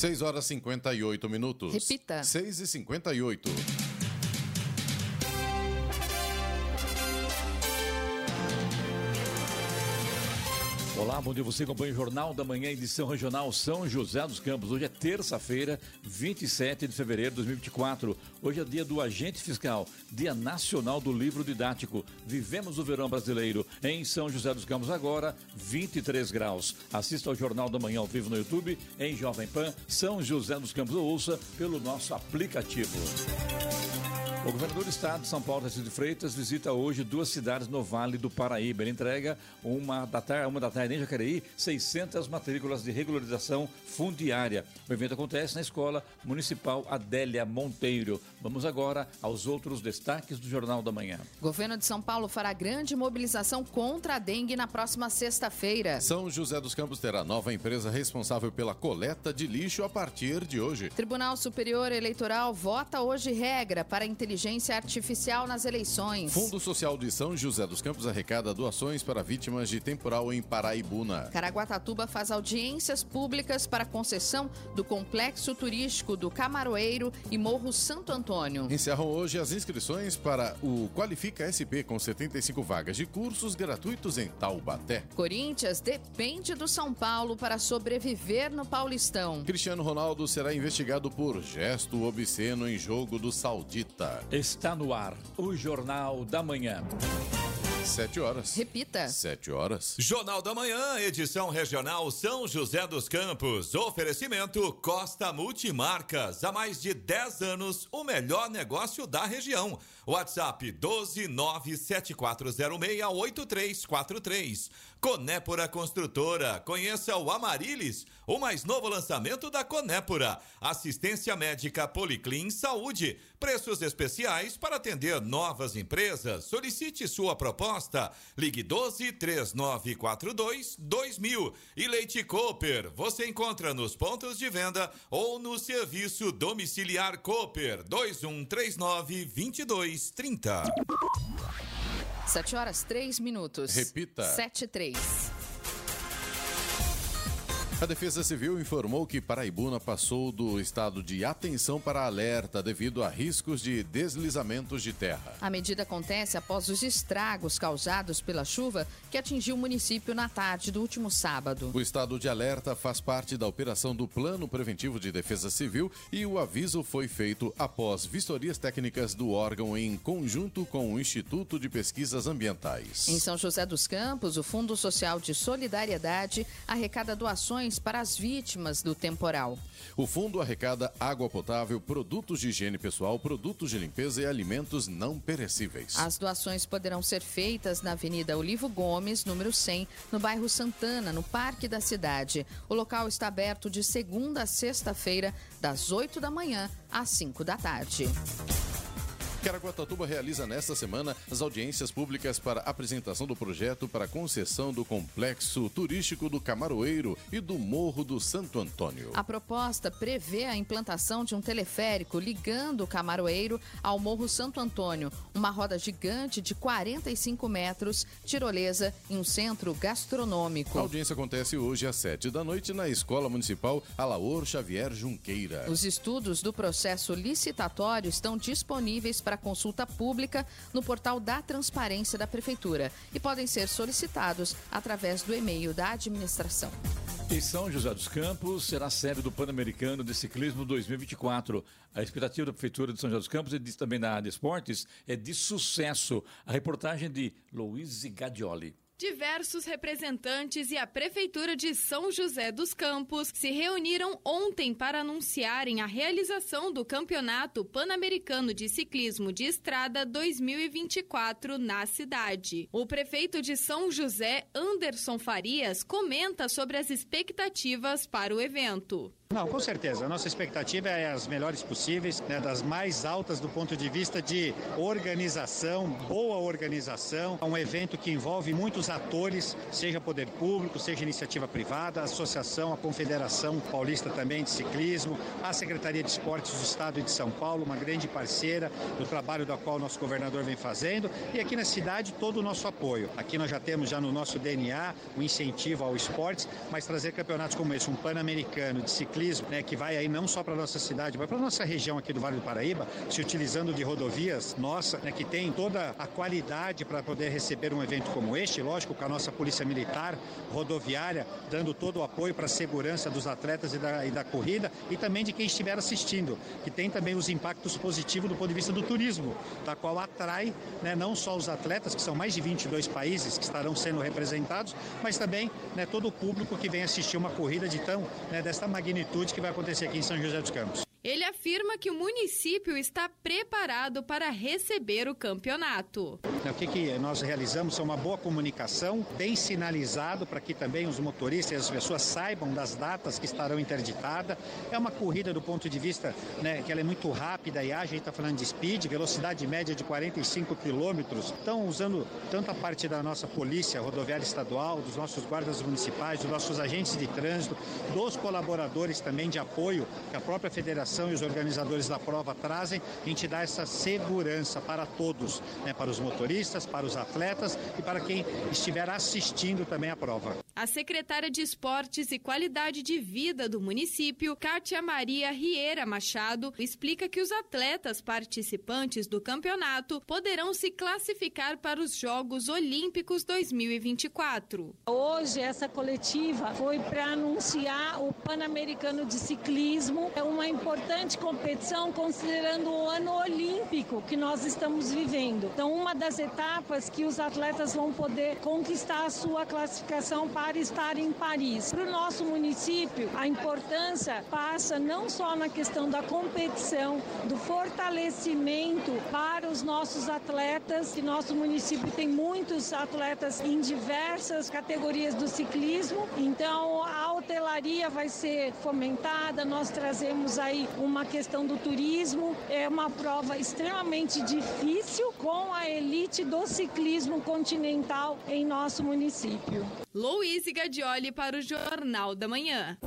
6 horas 58 minutos. Repita. 6 e 58. Bom dia. Você acompanha o Jornal da Manhã, edição regional São José dos Campos. Hoje é terça-feira, 27 de fevereiro de 2024. Hoje é dia do agente fiscal, dia nacional do livro didático. Vivemos o verão brasileiro em São José dos Campos agora, 23 graus. Assista ao Jornal da Manhã ao vivo no YouTube, em Jovem Pan, São José dos Campos, ou ouça pelo nosso aplicativo. O governador do estado de São Paulo, Tarcísio de Freitas, visita hoje duas cidades no Vale do Paraíba. Ele entrega uma da tarde, uma da tarde em Jacareí, 600 matrículas de regularização fundiária. O evento acontece na Escola Municipal Adélia Monteiro. Vamos agora aos outros destaques do Jornal da Manhã. Governo de São Paulo fará grande mobilização contra a dengue na próxima sexta-feira. São José dos Campos terá nova empresa responsável pela coleta de lixo a partir de hoje. Tribunal Superior Eleitoral vota hoje regra para inteligência artificial nas eleições. Fundo Social de São José dos Campos arrecada doações para vítimas de temporal em Paraibuna. Caraguatatuba faz audiências públicas para concessão do complexo turístico do Camaroeiro e Morro Santo Antônio. Encerram hoje as inscrições para o Qualifica SP com 75 vagas de cursos gratuitos em Taubaté. Corinthians depende do São Paulo para sobreviver no Paulistão. Cristiano Ronaldo será investigado por gesto obsceno em jogo do Saudita. Está no ar o Jornal da Manhã. Sete horas. Repita. Sete horas. Jornal da Manhã, edição regional São José dos Campos. Oferecimento Costa Multimarcas. Há mais de 10 anos, o melhor negócio da região. WhatsApp 12974068343. Conépora Construtora. Conheça o Amarilis, o mais novo lançamento da Conépora. Assistência médica Policlin Saúde. Preços especiais para atender novas empresas. Solicite sua proposta. Ligue 12 3942 2000. E Leite Cooper. Você encontra nos pontos de venda ou no serviço domiciliar Cooper 2139 2230. 7 horas 3 minutos. Repita. 7 e 3. A Defesa Civil informou que Paraibuna passou do estado de atenção para alerta devido a riscos de deslizamentos de terra. A medida acontece após os estragos causados pela chuva que atingiu o município na tarde do último sábado. O estado de alerta faz parte da operação do Plano Preventivo de Defesa Civil e o aviso foi feito após vistorias técnicas do órgão em conjunto com o Instituto de Pesquisas Ambientais. Em São José dos Campos, o Fundo Social de Solidariedade arrecada doações para as vítimas do temporal. O fundo arrecada água potável, produtos de higiene pessoal, produtos de limpeza e alimentos não perecíveis. As doações poderão ser feitas na Avenida Olivo Gomes, número 100, no bairro Santana, no Parque da Cidade. O local está aberto de segunda a sexta-feira, das 8 da manhã às 5 da tarde. Caraguatatuba realiza nesta semana as audiências públicas para apresentação do projeto para concessão do complexo turístico do Camaroeiro e do Morro do Santo Antônio. A proposta prevê a implantação de um teleférico ligando o Camaroeiro ao Morro Santo Antônio, uma roda gigante de 45 metros, tirolesa em um centro gastronômico. A audiência acontece hoje às sete da noite na Escola Municipal Alaor Xavier Junqueira. Os estudos do processo licitatório estão disponíveis para consulta pública no portal da Transparência da Prefeitura e podem ser solicitados através do e-mail da administração. E São José dos Campos será sede do Pan-Americano de Ciclismo 2024. A expectativa da Prefeitura de São José dos Campos e também da área de esportes é de sucesso. A reportagem de Luiz Gadioli. Diversos representantes e a Prefeitura de São José dos Campos se reuniram ontem para anunciarem a realização do Campeonato Pan-Americano de Ciclismo de Estrada 2024 na cidade. O prefeito de São José, Anderson Farias, comenta sobre as expectativas para o evento. Não, com certeza. A nossa expectativa é as melhores possíveis, né, das mais altas do ponto de vista de organização, boa organização. É um evento que envolve muitos atores, seja poder público, seja iniciativa privada, a associação, a Confederação Paulista também de Ciclismo, a Secretaria de Esportes do Estado de São Paulo, uma grande parceira do trabalho da qual o nosso governador vem fazendo, e aqui na cidade todo o nosso apoio. Aqui nós já temos já no nosso DNA o um incentivo ao esportes, mas trazer campeonatos como esse, um pan-americano de ciclismo ciclismo, né, que vai aí não só para nossa cidade, mas para nossa região aqui do Vale do Paraíba, se utilizando de rodovias nossa, né, que tem toda a qualidade para poder receber um evento como este, lógico, com a nossa Polícia Militar rodoviária dando todo o apoio para a segurança dos atletas e da, e da corrida e também de quem estiver assistindo, que tem também os impactos positivos do ponto de vista do turismo, da qual atrai né, não só os atletas, que são mais de 22 países que estarão sendo representados, mas também né, todo o público que vem assistir uma corrida de tão, né, desta magnitude que vai acontecer aqui em São José dos Campos. Ele afirma que o município está preparado para receber o campeonato. O que, que nós realizamos é uma boa comunicação, bem sinalizado para que também os motoristas e as pessoas saibam das datas que estarão interditadas. É uma corrida do ponto de vista né, que ela é muito rápida e a gente está falando de speed, velocidade média de 45 quilômetros. Então, usando tanto a parte da nossa polícia rodoviária estadual, dos nossos guardas municipais, dos nossos agentes de trânsito, dos colaboradores também de apoio que a própria federação e os organizadores da prova trazem, a gente dá essa segurança para todos, né, para os motoristas, para os atletas e para quem estiver assistindo também a prova. A secretária de Esportes e Qualidade de Vida do município, Kátia Maria Rieira Machado, explica que os atletas participantes do campeonato poderão se classificar para os Jogos Olímpicos 2024. Hoje, essa coletiva foi para anunciar o Pan-Americano de Ciclismo, é uma importante competição considerando o ano olímpico que nós estamos vivendo. Então, uma das etapas que os atletas vão poder conquistar a sua classificação para estar em Paris. Para o nosso município, a importância passa não só na questão da competição, do fortalecimento para os nossos atletas, que nosso município tem muitos atletas em diversas categorias do ciclismo, então a hotelaria vai ser fomentada, nós trazemos aí uma questão do turismo, é uma prova extremamente difícil com a elite do ciclismo continental em nosso município. Louise Gadioli para o Jornal da Manhã.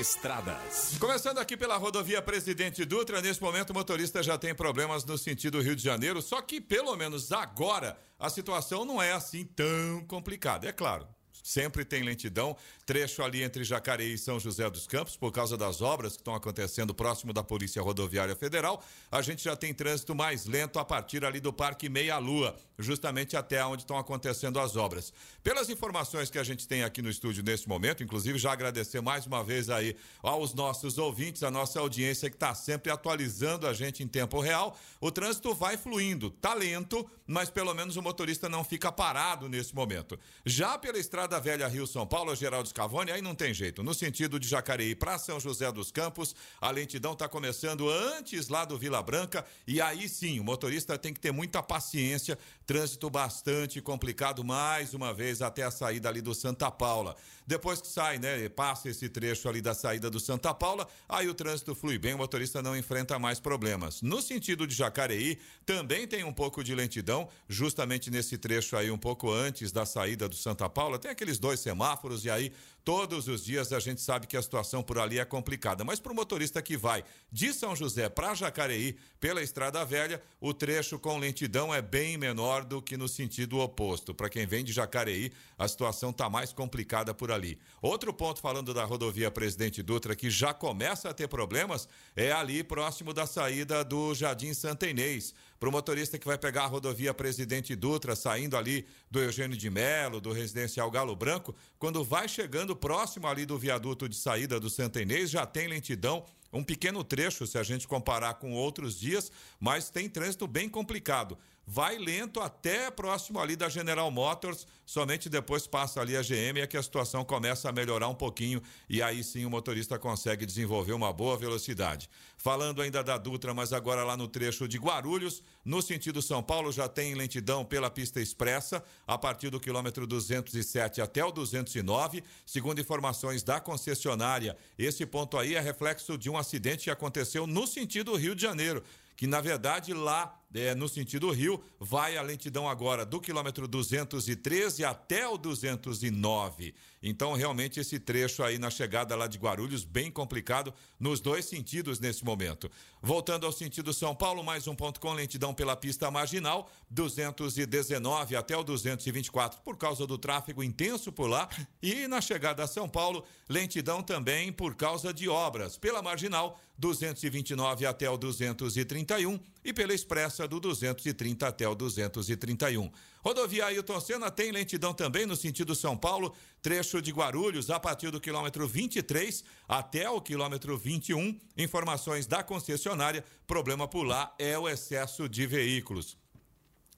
Estradas. Começando aqui pela rodovia Presidente Dutra, nesse momento o motorista já tem problemas no sentido Rio de Janeiro, só que pelo menos agora a situação não é assim tão complicada. É claro, sempre tem lentidão. Trecho ali entre Jacareí e São José dos Campos, por causa das obras que estão acontecendo próximo da Polícia Rodoviária Federal. A gente já tem trânsito mais lento a partir ali do Parque Meia Lua, justamente até onde estão acontecendo as obras. Pelas informações que a gente tem aqui no estúdio nesse momento, inclusive já agradecer mais uma vez aí aos nossos ouvintes, a nossa audiência que está sempre atualizando a gente em tempo real. O trânsito vai fluindo, tá lento, mas pelo menos o motorista não fica parado nesse momento. Já pela estrada Velha Rio São Paulo, Geraldo Scavone, aí não tem jeito. No sentido de Jacareí para São José dos Campos, a lentidão está começando antes lá do Vila Branca e aí sim, o motorista tem que ter muita paciência. Trânsito bastante complicado mais uma vez até a saída ali do Santa Paula. Depois que sai, né, passa esse trecho ali da saída do Santa Paula, aí o trânsito flui bem, o motorista não enfrenta mais problemas. No sentido de Jacareí, também tem um pouco de lentidão, justamente nesse trecho aí um pouco antes da saída do Santa Paula, tem aqueles dois semáforos e aí Todos os dias a gente sabe que a situação por ali é complicada, mas para o motorista que vai de São José para Jacareí, pela Estrada Velha, o trecho com lentidão é bem menor do que no sentido oposto. Para quem vem de Jacareí, a situação está mais complicada por ali. Outro ponto falando da rodovia Presidente Dutra que já começa a ter problemas é ali próximo da saída do Jardim Santa Inês para o motorista que vai pegar a rodovia Presidente Dutra, saindo ali do Eugênio de Melo, do residencial Galo Branco, quando vai chegando próximo ali do viaduto de saída do Santa Inês, já tem lentidão um pequeno trecho se a gente comparar com outros dias, mas tem trânsito bem complicado vai lento até próximo ali da General Motors, somente depois passa ali a GM é que a situação começa a melhorar um pouquinho e aí sim o motorista consegue desenvolver uma boa velocidade. Falando ainda da Dutra, mas agora lá no trecho de Guarulhos, no sentido São Paulo já tem lentidão pela pista expressa a partir do quilômetro 207 até o 209, segundo informações da concessionária. Esse ponto aí é reflexo de um acidente que aconteceu no sentido Rio de Janeiro, que na verdade lá é, no sentido Rio, vai a lentidão agora do quilômetro 213 até o 209. Então, realmente, esse trecho aí na chegada lá de Guarulhos, bem complicado nos dois sentidos nesse momento. Voltando ao sentido São Paulo, mais um ponto com lentidão pela pista marginal, 219 até o 224, por causa do tráfego intenso por lá. E na chegada a São Paulo, lentidão também por causa de obras. Pela marginal, 229 até o 231 e pela expressa do 230 até o 231. Rodovia Ailton Senna tem lentidão também no sentido São Paulo, trecho de Guarulhos a partir do quilômetro 23 até o quilômetro 21. Informações da concessionária, problema por lá é o excesso de veículos.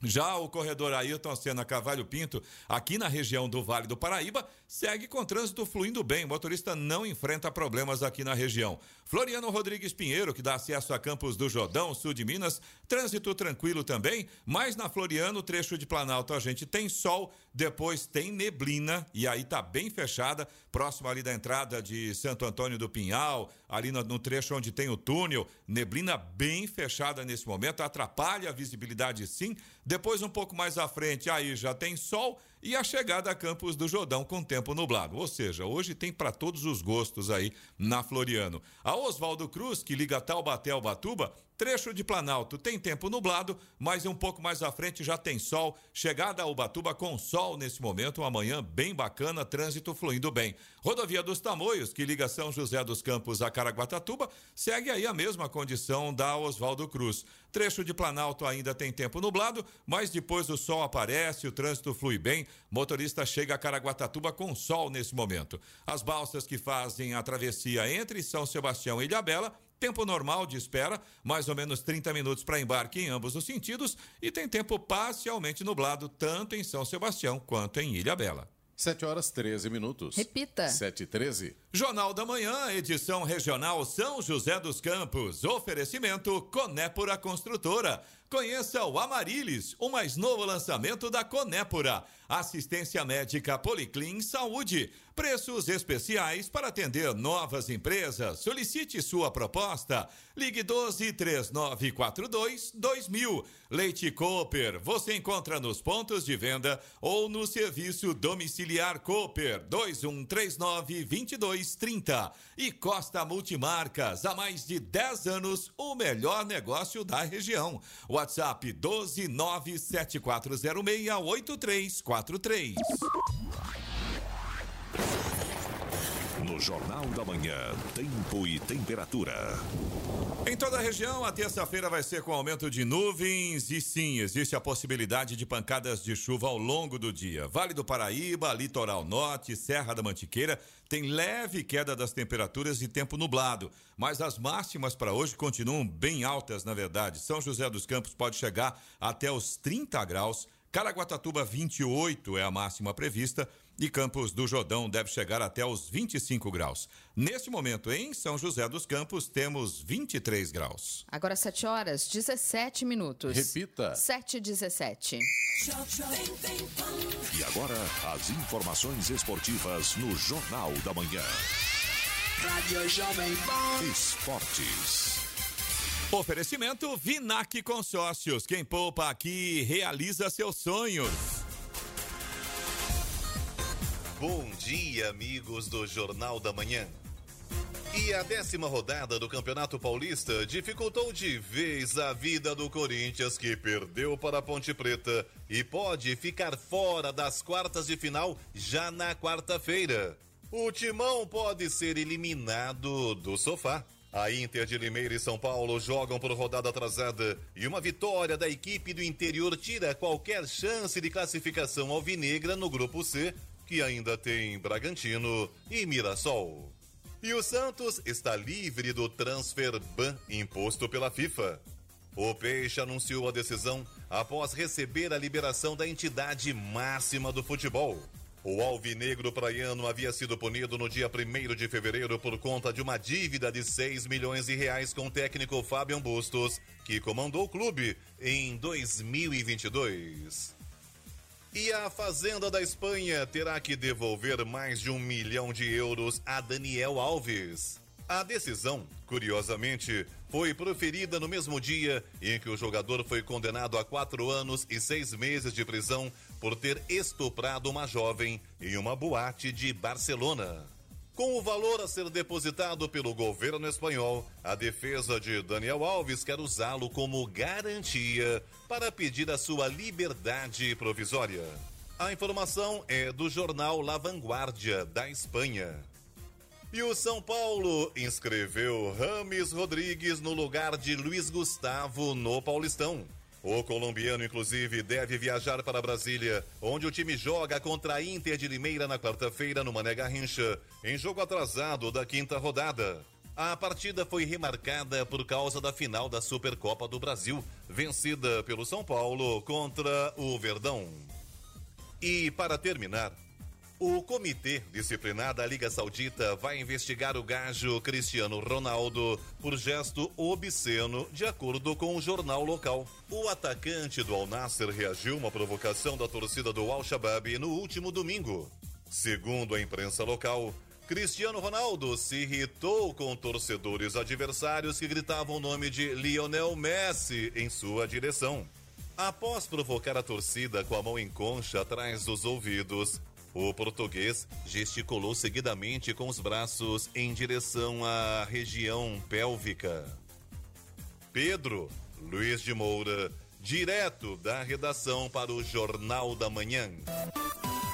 Já o corredor Ailton Senna Cavalho Pinto, aqui na região do Vale do Paraíba, segue com trânsito fluindo bem. O motorista não enfrenta problemas aqui na região. Floriano Rodrigues Pinheiro, que dá acesso a Campos do Jordão, sul de Minas, trânsito tranquilo também, mas na Floriano, trecho de Planalto, a gente tem sol, depois tem neblina e aí tá bem fechada, próximo ali da entrada de Santo Antônio do Pinhal, ali no, no trecho onde tem o túnel, neblina bem fechada nesse momento, atrapalha a visibilidade sim. Depois, um pouco mais à frente, aí já tem sol e a chegada a Campos do Jordão com tempo nublado. Ou seja, hoje tem para todos os gostos aí na Floriano. A Oswaldo Cruz, que liga Taubaté ao Batuba, Trecho de Planalto tem tempo nublado, mas um pouco mais à frente já tem sol. Chegada a Ubatuba com sol nesse momento, uma manhã bem bacana, trânsito fluindo bem. Rodovia dos Tamoios, que liga São José dos Campos a Caraguatatuba, segue aí a mesma condição da Oswaldo Cruz. Trecho de Planalto ainda tem tempo nublado, mas depois o sol aparece, o trânsito flui bem, motorista chega a Caraguatatuba com sol nesse momento. As balsas que fazem a travessia entre São Sebastião e Ilhabela Tempo normal de espera, mais ou menos 30 minutos para embarque em ambos os sentidos, e tem tempo parcialmente nublado tanto em São Sebastião quanto em Ilha Bela. 7 horas 13 minutos. Repita. 7 e 13. Jornal da Manhã, edição regional São José dos Campos. Oferecimento Conépora Construtora. Conheça o Amarilis, o mais novo lançamento da Conépora. Assistência médica Policlin Saúde. Preços especiais para atender novas empresas. Solicite sua proposta. Ligue 12 3942 2000. Leite Cooper. Você encontra nos pontos de venda ou no serviço domiciliar Cooper 2139 2230. E Costa Multimarcas. Há mais de 10 anos, o melhor negócio da região. WhatsApp 12974068343. No Jornal da Manhã, tempo e temperatura. Em toda a região, a terça-feira vai ser com aumento de nuvens e sim, existe a possibilidade de pancadas de chuva ao longo do dia. Vale do Paraíba, Litoral Norte, Serra da Mantiqueira tem leve queda das temperaturas e tempo nublado, mas as máximas para hoje continuam bem altas, na verdade. São José dos Campos pode chegar até os 30 graus, Caraguatatuba 28 é a máxima prevista e Campos do Jordão deve chegar até os 25 graus. Neste momento, em São José dos Campos, temos 23 graus. Agora 7 horas 17 minutos. Repita. 7 e 17. E agora, as informações esportivas no Jornal da Manhã. Rádio Jovem Pan. Esportes. Oferecimento Vinac Consórcios. Quem poupa aqui realiza seus sonhos. Bom dia, amigos do Jornal da Manhã. E a décima rodada do Campeonato Paulista dificultou de vez a vida do Corinthians, que perdeu para a Ponte Preta e pode ficar fora das quartas de final já na quarta-feira. O Timão pode ser eliminado do sofá. A Inter de Limeira e São Paulo jogam por rodada atrasada e uma vitória da equipe do interior tira qualquer chance de classificação alvinegra no grupo C, que ainda tem Bragantino e Mirassol. E o Santos está livre do transfer ban imposto pela FIFA. O Peixe anunciou a decisão após receber a liberação da entidade máxima do futebol. O alvinegro praiano havia sido punido no dia 1 de fevereiro por conta de uma dívida de 6 milhões de reais com o técnico Fábio Bustos, que comandou o clube em 2022. E a Fazenda da Espanha terá que devolver mais de um milhão de euros a Daniel Alves. A decisão, curiosamente, foi proferida no mesmo dia em que o jogador foi condenado a quatro anos e seis meses de prisão por ter estuprado uma jovem em uma boate de Barcelona. Com o valor a ser depositado pelo governo espanhol, a defesa de Daniel Alves quer usá-lo como garantia para pedir a sua liberdade provisória. A informação é do jornal La Vanguardia, da Espanha. E o São Paulo inscreveu Rames Rodrigues no lugar de Luiz Gustavo no Paulistão. O colombiano, inclusive, deve viajar para Brasília, onde o time joga contra a Inter de Limeira na quarta-feira no Mané Garrincha, em jogo atrasado da quinta rodada. A partida foi remarcada por causa da final da Supercopa do Brasil, vencida pelo São Paulo contra o Verdão. E para terminar, o Comitê Disciplinar da Liga Saudita vai investigar o gajo Cristiano Ronaldo por gesto obsceno, de acordo com o jornal local. O atacante do Al Nasser reagiu a uma provocação da torcida do Al Shabaab no último domingo. Segundo a imprensa local, Cristiano Ronaldo se irritou com torcedores adversários que gritavam o nome de Lionel Messi em sua direção. Após provocar a torcida com a mão em concha atrás dos ouvidos, o português gesticulou seguidamente com os braços em direção à região pélvica. Pedro Luiz de Moura, direto da redação para o Jornal da Manhã.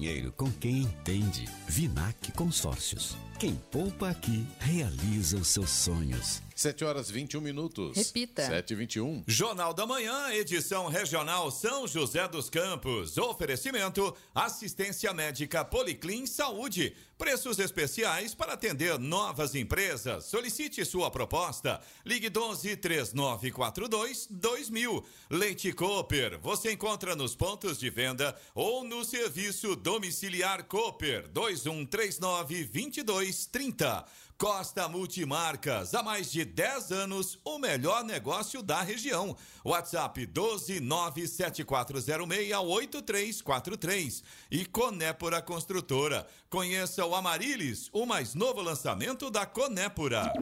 dinheiro com quem entende. Vinac Consórcios. Quem poupa aqui realiza os seus sonhos. 7 horas 21 minutos. Repita. 7 e 21. Jornal da Manhã, edição regional São José dos Campos. Oferecimento: assistência médica Policlin Saúde. Preços especiais para atender novas empresas. Solicite sua proposta. Ligue 12 3942 2000. Leite Cooper. Você encontra nos pontos de venda ou no serviço domiciliar Cooper 2139 2230. Costa Multimarcas, há mais de 10 anos, o melhor negócio da região. WhatsApp 12974068343 e Conépora Construtora. Conheça o Amarilis, o mais novo lançamento da Conépora.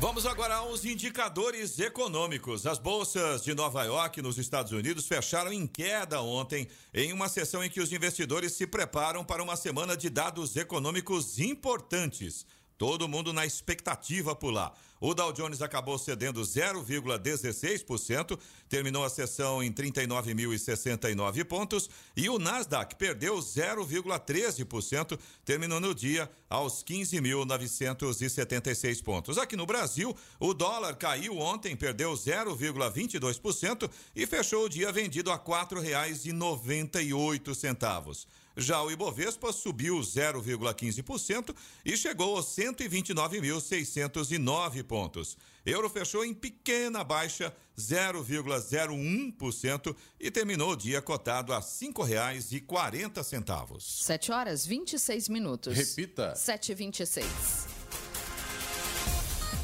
Vamos agora aos indicadores econômicos. As bolsas de Nova York, nos Estados Unidos, fecharam em queda ontem, em uma sessão em que os investidores se preparam para uma semana de dados econômicos importantes. Todo mundo na expectativa por lá. O Dow Jones acabou cedendo 0,16%, terminou a sessão em 39.069 pontos e o Nasdaq perdeu 0,13%, terminou no dia aos 15.976 pontos. Aqui no Brasil, o dólar caiu ontem, perdeu 0,22% e fechou o dia vendido a R$ 4,98. Já o Ibovespa subiu 0,15% e chegou aos 129.609 pontos. Euro fechou em pequena baixa, 0,01% e terminou o dia cotado a R$ 5,40. 7 horas 26 minutos. Repita. 7h26.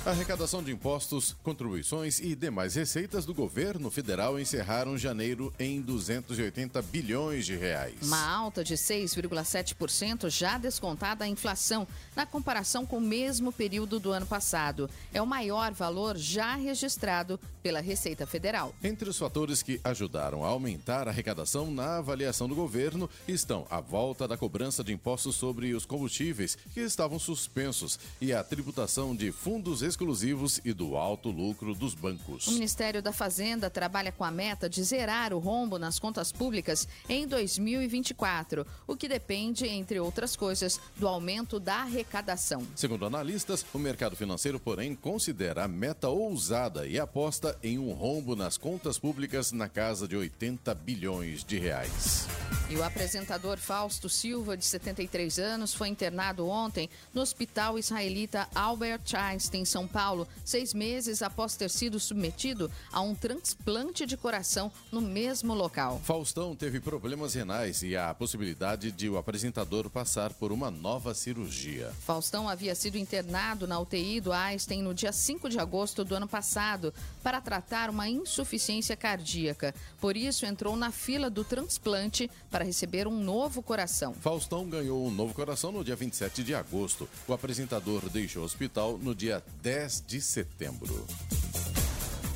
A arrecadação de impostos, contribuições e demais receitas do governo federal encerraram janeiro em 280 bilhões de reais. Uma alta de 6,7% já descontada a inflação na comparação com o mesmo período do ano passado. É o maior valor já registrado pela Receita Federal. Entre os fatores que ajudaram a aumentar a arrecadação na avaliação do governo estão a volta da cobrança de impostos sobre os combustíveis que estavam suspensos e a tributação de fundos exclusivos e do alto lucro dos bancos. O Ministério da Fazenda trabalha com a meta de zerar o rombo nas contas públicas em 2024, o que depende, entre outras coisas, do aumento da arrecadação. Segundo analistas, o mercado financeiro, porém, considera a meta ousada e aposta em um rombo nas contas públicas na casa de 80 bilhões de reais. E o apresentador Fausto Silva, de 73 anos, foi internado ontem no hospital israelita Albert Einstein, em São Paulo, seis meses após ter sido submetido a um transplante de coração no mesmo local. Faustão teve problemas renais e a possibilidade de o apresentador passar por uma nova cirurgia. Faustão havia sido internado na UTI do Einstein no dia 5 de agosto do ano passado para tratar uma insuficiência cardíaca. Por isso, entrou na fila do transplante para receber um novo coração. Faustão ganhou um novo coração no dia 27 de agosto. O apresentador deixou o hospital no dia 10 de setembro.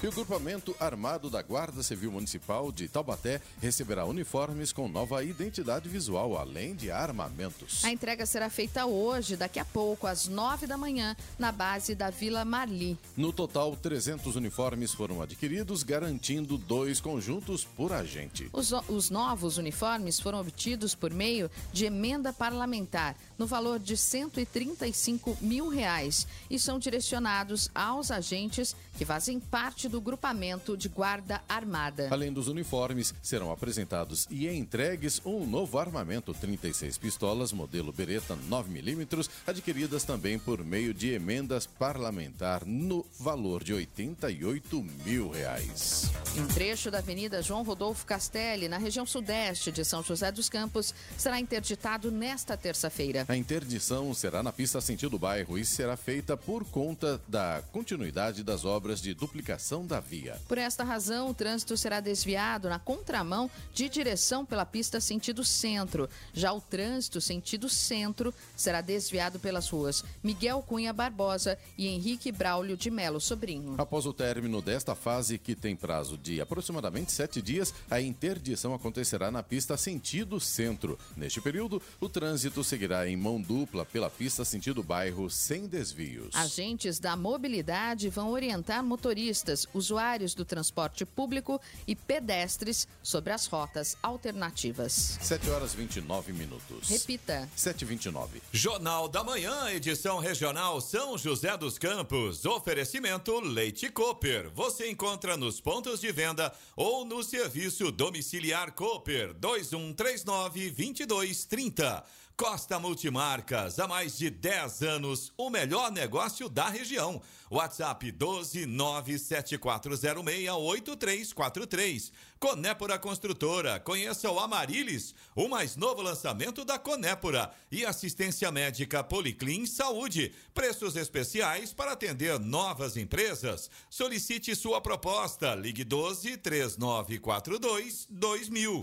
E o grupamento armado da Guarda Civil Municipal de Taubaté receberá uniformes com nova identidade visual, além de armamentos. A entrega será feita hoje, daqui a pouco, às nove da manhã, na base da Vila Marli. No total, 300 uniformes foram adquiridos, garantindo dois conjuntos por agente. Os, os novos uniformes foram obtidos por meio de emenda parlamentar, no valor de 135 mil reais, e são direcionados aos agentes que fazem parte do grupamento de guarda armada. Além dos uniformes, serão apresentados e entregues um novo armamento 36 pistolas modelo Beretta 9mm, adquiridas também por meio de emendas parlamentar no valor de 88 mil reais. Um trecho da Avenida João Rodolfo Castelli, na região sudeste de São José dos Campos, será interditado nesta terça-feira. A interdição será na pista sentido bairro e será feita por conta da continuidade das obras de duplicação da via. Por esta razão, o trânsito será desviado na contramão de direção pela pista sentido centro. Já o trânsito sentido centro será desviado pelas ruas Miguel Cunha Barbosa e Henrique Braulio de Melo Sobrinho. Após o término desta fase, que tem prazo de aproximadamente sete dias, a interdição acontecerá na pista sentido centro. Neste período, o trânsito seguirá em mão dupla pela pista sentido bairro sem desvios. Agentes da mobilidade vão orientar orientar motoristas, usuários do transporte público e pedestres sobre as rotas alternativas. 7 horas 29 minutos. Repita. 7h29. Jornal da Manhã, edição regional São José dos Campos. Oferecimento Leite Cooper. Você encontra nos pontos de venda ou no serviço domiciliar Cooper 2139 2230. Costa Multimarcas, há mais de 10 anos, o melhor negócio da região. WhatsApp 12974068343. Conépora Construtora, conheça o Amarilis, o mais novo lançamento da Conépora. E assistência médica Policlin Saúde, preços especiais para atender novas empresas. Solicite sua proposta, ligue 12 3942 2000.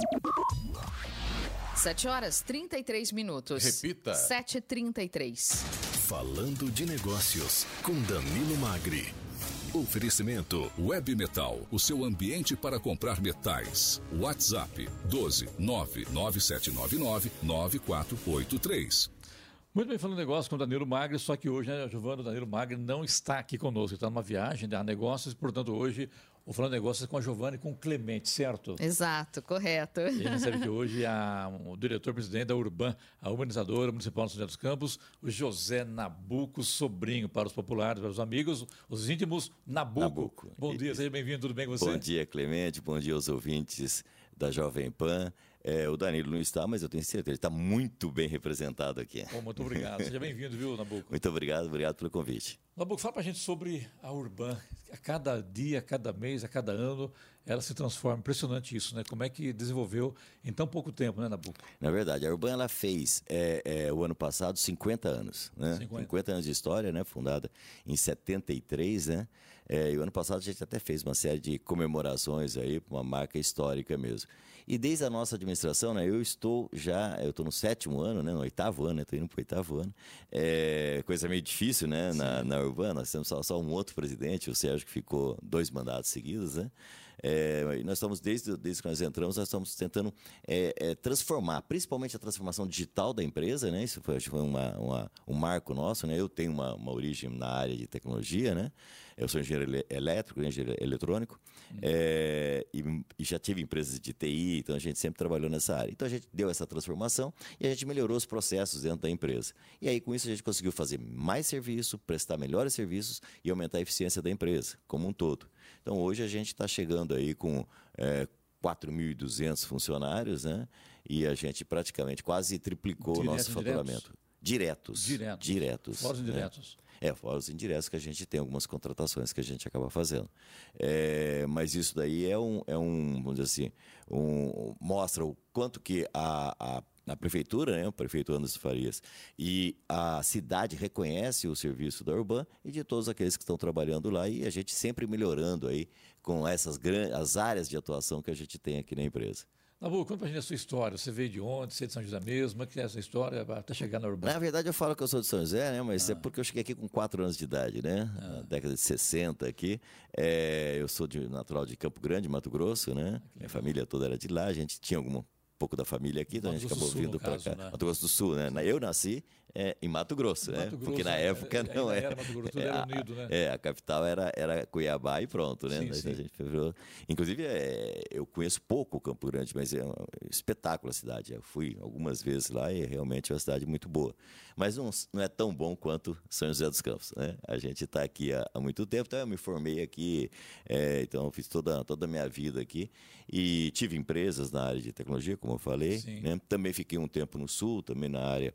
7 horas 33 minutos. Repita. 7h33. Falando de negócios, com Danilo Magri. Oferecimento Web Metal, o seu ambiente para comprar metais. WhatsApp 12 99799 9483. Muito bem, falando negócio com o Danilo Magri, só que hoje, né, Giovanni, o Danilo Magri não está aqui conosco, ele está numa viagem de negócios, portanto, hoje o Falando Negócios é com a Giovanni e com o Clemente, certo? Exato, correto. E a gente sabe que hoje a, o diretor-presidente da Urban, a urbanizadora municipal de São José dos Campos, o José Nabuco Sobrinho, para os populares, para os amigos, os íntimos, Nabuco. Nabuco. Bom dia, seja bem-vindo, tudo bem com você? Bom dia, Clemente, bom dia aos ouvintes da Jovem Pan. É, o Danilo não está, mas eu tenho certeza, ele está muito bem representado aqui. Bom, muito obrigado. Seja bem-vindo, viu, Nabuco? Muito obrigado, obrigado pelo convite. Nabuco, fala para a gente sobre a Urban. A cada dia, a cada mês, a cada ano, ela se transforma. Impressionante isso, né? Como é que desenvolveu em tão pouco tempo, né, Nabuco? Na verdade, a Urban ela fez é, é, o ano passado 50 anos, né? 50. 50 anos de história, né? Fundada em 73, né? É, e o ano passado a gente até fez uma série de comemorações aí, uma marca histórica mesmo. E desde a nossa administração, né, eu estou já, eu estou no sétimo ano, né, no oitavo ano, estou indo para o oitavo ano. É coisa meio difícil, né, na, na Urbana. Nós temos só, só um outro presidente, o Sérgio, que ficou dois mandatos seguidos, né? É, nós estamos, desde, desde que nós entramos, nós estamos tentando é, é, transformar, principalmente a transformação digital da empresa, né? Isso foi, foi uma, uma, um marco nosso, né? Eu tenho uma, uma origem na área de tecnologia, né? Eu sou engenheiro elétrico, engenheiro eletrônico, uhum. é, e, e, já tive empresas de TI, então a gente sempre trabalhou nessa área. Então a gente deu essa transformação e a gente melhorou os processos dentro da empresa. E aí com isso a gente conseguiu fazer mais serviço, prestar melhores serviços e aumentar a eficiência da empresa como um todo. Então hoje a gente está chegando aí com é, 4.200 funcionários, né? E a gente praticamente quase triplicou o nosso faturamento. Diretos. Diretos. Diretos. Fora os né? indiretos. É, fora os indiretos que a gente tem algumas contratações que a gente acaba fazendo. É, mas isso daí é um, é um, vamos dizer assim, um, mostra o quanto que a, a, a prefeitura, né, o prefeito Anderson Farias, e a cidade reconhece o serviço da Urban e de todos aqueles que estão trabalhando lá e a gente sempre melhorando aí com essas grandes, as áreas de atuação que a gente tem aqui na empresa. Nabu, conta pra gente a sua história. Você veio de onde? Você é de São José mesmo? Como é que é essa história até chegar na Urbana? Na verdade, eu falo que eu sou de São José, né? Mas ah. é porque eu cheguei aqui com 4 anos de idade, né? Ah. Na década de 60 aqui. É, eu sou de, natural de Campo Grande, Mato Grosso, né? Minha família toda era de lá. A gente tinha algum pouco da família aqui, então a gente acabou Sul, vindo para cá. Né? Mato Grosso do Sul, né? Eu nasci é, em Mato Grosso, né? Mato Grosso, Porque na é, época é, não era. Mato Grosso, é, era unido, né? É, a capital era, era Cuiabá e pronto, né? Sim, sim. A gente Inclusive, é, eu conheço pouco Campo Grande, mas é um espetáculo a cidade. Eu fui algumas vezes lá e realmente é uma cidade muito boa. Mas não, não é tão bom quanto São José dos Campos, né? A gente está aqui há, há, muito tempo, então eu me formei aqui, é, então eu fiz toda, toda a minha vida aqui e tive empresas na área de tecnologia, como eu falei. Né? Também fiquei um tempo no Sul, também na área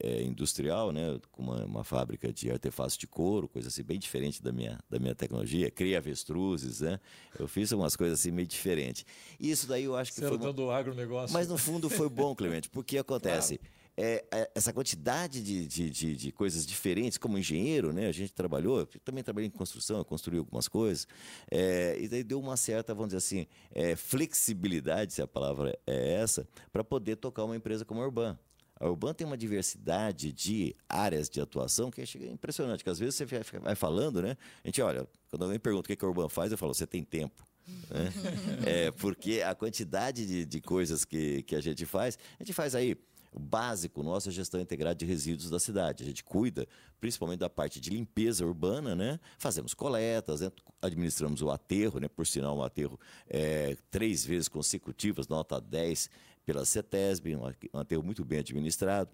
é, industrial, né? com uma, uma, fábrica de artefatos de couro, coisa assim bem diferente da minha, da minha tecnologia. Cria avestruzes, né? Eu fiz umas coisas assim meio diferentes. E isso daí eu acho que Você foi... Uma... do agronegócio. Mas no fundo foi bom, Clemente, porque acontece... Claro é, é, essa quantidade de, de, de, de, coisas diferentes, como engenheiro, né? A gente trabalhou, também trabalhei em construção, construí algumas coisas, é, e daí deu uma certa, vamos dizer assim, é, flexibilidade, se a palavra é essa, para poder tocar uma empresa como a Urban. A Urban tem uma diversidade de áreas de atuação que é impressionante, que às vezes você vai falando, né? A gente, olha, quando alguém pergunta o que a Urban faz, eu falo, você tem tempo. Né? É, porque a quantidade de, de coisas que, que a gente faz, a gente faz aí o básico nosso é a gestão integrada de resíduos da cidade. A gente cuida principalmente da parte de limpeza urbana, né? Fazemos coletas, né? administramos o aterro, né? Por sinal, um aterro é, três vezes consecutivas, nota 10 pela CETESB, um aterro muito bem administrado.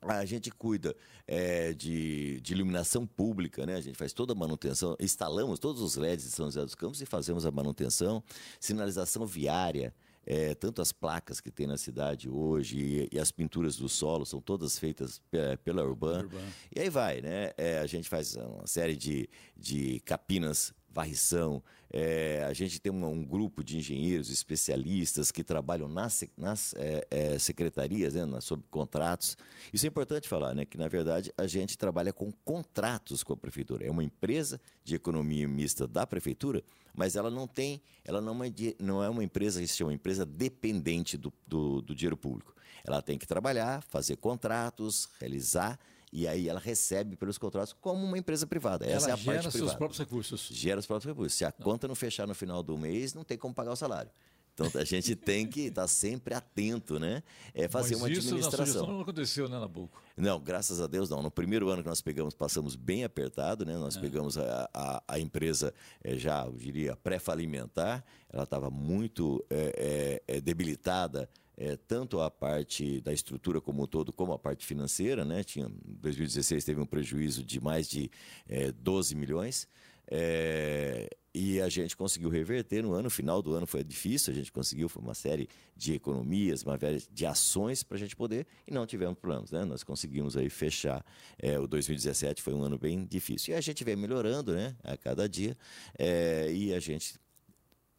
A gente cuida é, de, de, iluminação pública, né? A gente faz toda a manutenção, instalamos todos os LEDs de São José dos Campos e fazemos a manutenção, sinalização viária, é, tanto as placas que tem na cidade hoje e, e as pinturas do solo são todas feitas é, pela Urban. Urban. E aí vai, né? É, a gente faz uma série de, de capinas varrição. É, a gente tem um, um, grupo de engenheiros especialistas que trabalham nas, nas é, é, secretarias, né, nas, contratos. Isso é importante falar, né, que na verdade a gente trabalha com contratos com a prefeitura. É uma empresa de economia mista da prefeitura, mas ela não tem, ela não é, não é uma empresa que se chama empresa dependente do, do, do dinheiro público. Ela tem que trabalhar, fazer contratos, realizar e aí ela recebe pelos contratos como uma empresa privada. Ela Essa é a gera parte seus próprios recursos. Gera os próprios recursos. Se a não. conta não fechar no final do mês, não tem como pagar o salário. Então a gente tem que estar tá sempre atento, né? É fazer Mas uma isso administração. Na não aconteceu, né, Nabuco? Não, graças a Deus não. No primeiro ano que nós pegamos, passamos bem apertado, né? Nós é. pegamos a, a, a empresa é, já, eu diria, pré-falimentar. Ela estava muito é debilitada é, tanto a parte da estrutura como um todo, como a parte financeira, né? Tinha, em 2016 teve um prejuízo de mais de é, 12 milhões. É, e a gente conseguiu reverter no ano, final do ano foi difícil, a gente conseguiu foi uma série de economias, uma série de ações para a gente poder, e não tivemos problemas, né? Nós conseguimos aí fechar, é, o 2017 foi um ano bem difícil. E a gente vem melhorando, né, a cada dia, é, e a gente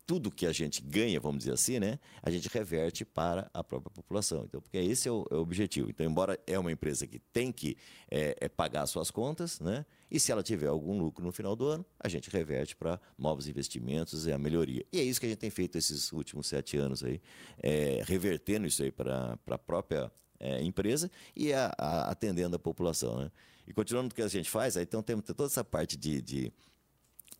tudo que a gente ganha, vamos dizer assim, né, a gente reverte para a própria população. Então, porque esse é o, é o objetivo. Então, embora é uma empresa que tem que é, é pagar suas contas, né, e se ela tiver algum lucro no final do ano, a gente reverte para novos investimentos e a melhoria. E é isso que a gente tem feito esses últimos sete anos aí, é, revertendo isso aí para a própria é, empresa e a, a, atendendo a população, né. E continuando o que a gente faz, aí, então temos toda essa parte de, de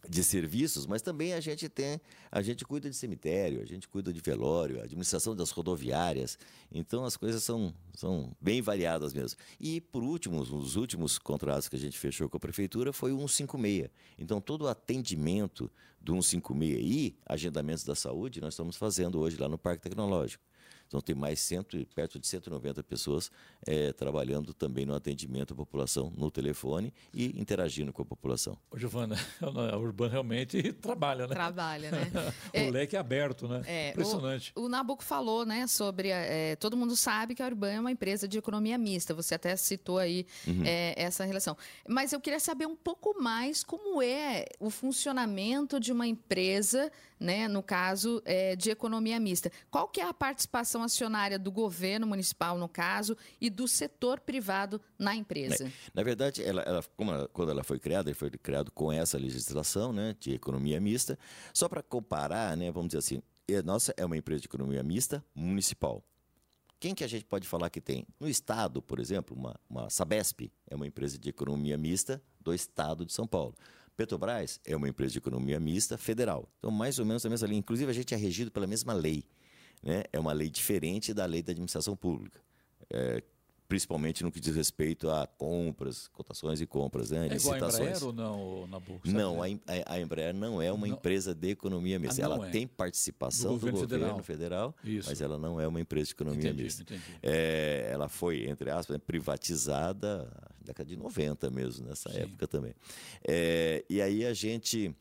de serviços, mas também a gente tem, a gente cuida de cemitério, a gente cuida de velório, administração das rodoviárias. Então as coisas são, são bem variadas mesmo. E por último, os últimos contratos que a gente fechou com a prefeitura foi o 156. Então todo o atendimento do 156 e agendamentos da saúde nós estamos fazendo hoje lá no Parque Tecnológico. Então tem mais cento, perto de 190 pessoas é, trabalhando também no atendimento à população no telefone e interagindo com a população. Ô, Giovana, a Urban realmente trabalha, né? Trabalha, né? o é, leque é aberto, né? É, Impressionante. O, o Nabuco falou, né, sobre. É, todo mundo sabe que a Urban é uma empresa de economia mista. Você até citou aí uhum. é, essa relação. Mas eu queria saber um pouco mais como é o funcionamento de uma empresa, né, no caso é, de economia mista. Qual que é a participação acionária do governo municipal, no caso, e do setor privado na empresa? É, na verdade, ela, ela, ela, quando ela foi criada, foi criado com essa legislação né, de economia mista. Só para comparar, né, vamos dizer assim, nossa é uma empresa de economia mista municipal. Quem que a gente pode falar que tem? No Estado, por exemplo, uma, uma Sabesp é uma empresa de economia mista do Estado de São Paulo. Petrobras é uma empresa de economia mista federal. Então, mais ou menos a mesma lei. Inclusive, a gente é regido pela mesma lei. Né? É uma lei diferente da lei da administração pública. É, principalmente no que diz respeito a compras, cotações e compras, né? É igual a Embraer ou não, na Bolsa? Não, a, a, Embraer não é uma não. empresa de economia mista. Ah, ela é. tem participação do, do governo, federal, federal mas ela não é uma empresa de economia entendi, mista. Entendi. É, ela foi, entre aspas, né, privatizada na década de 90 mesmo, nessa Sim. época também. É, e aí a gente...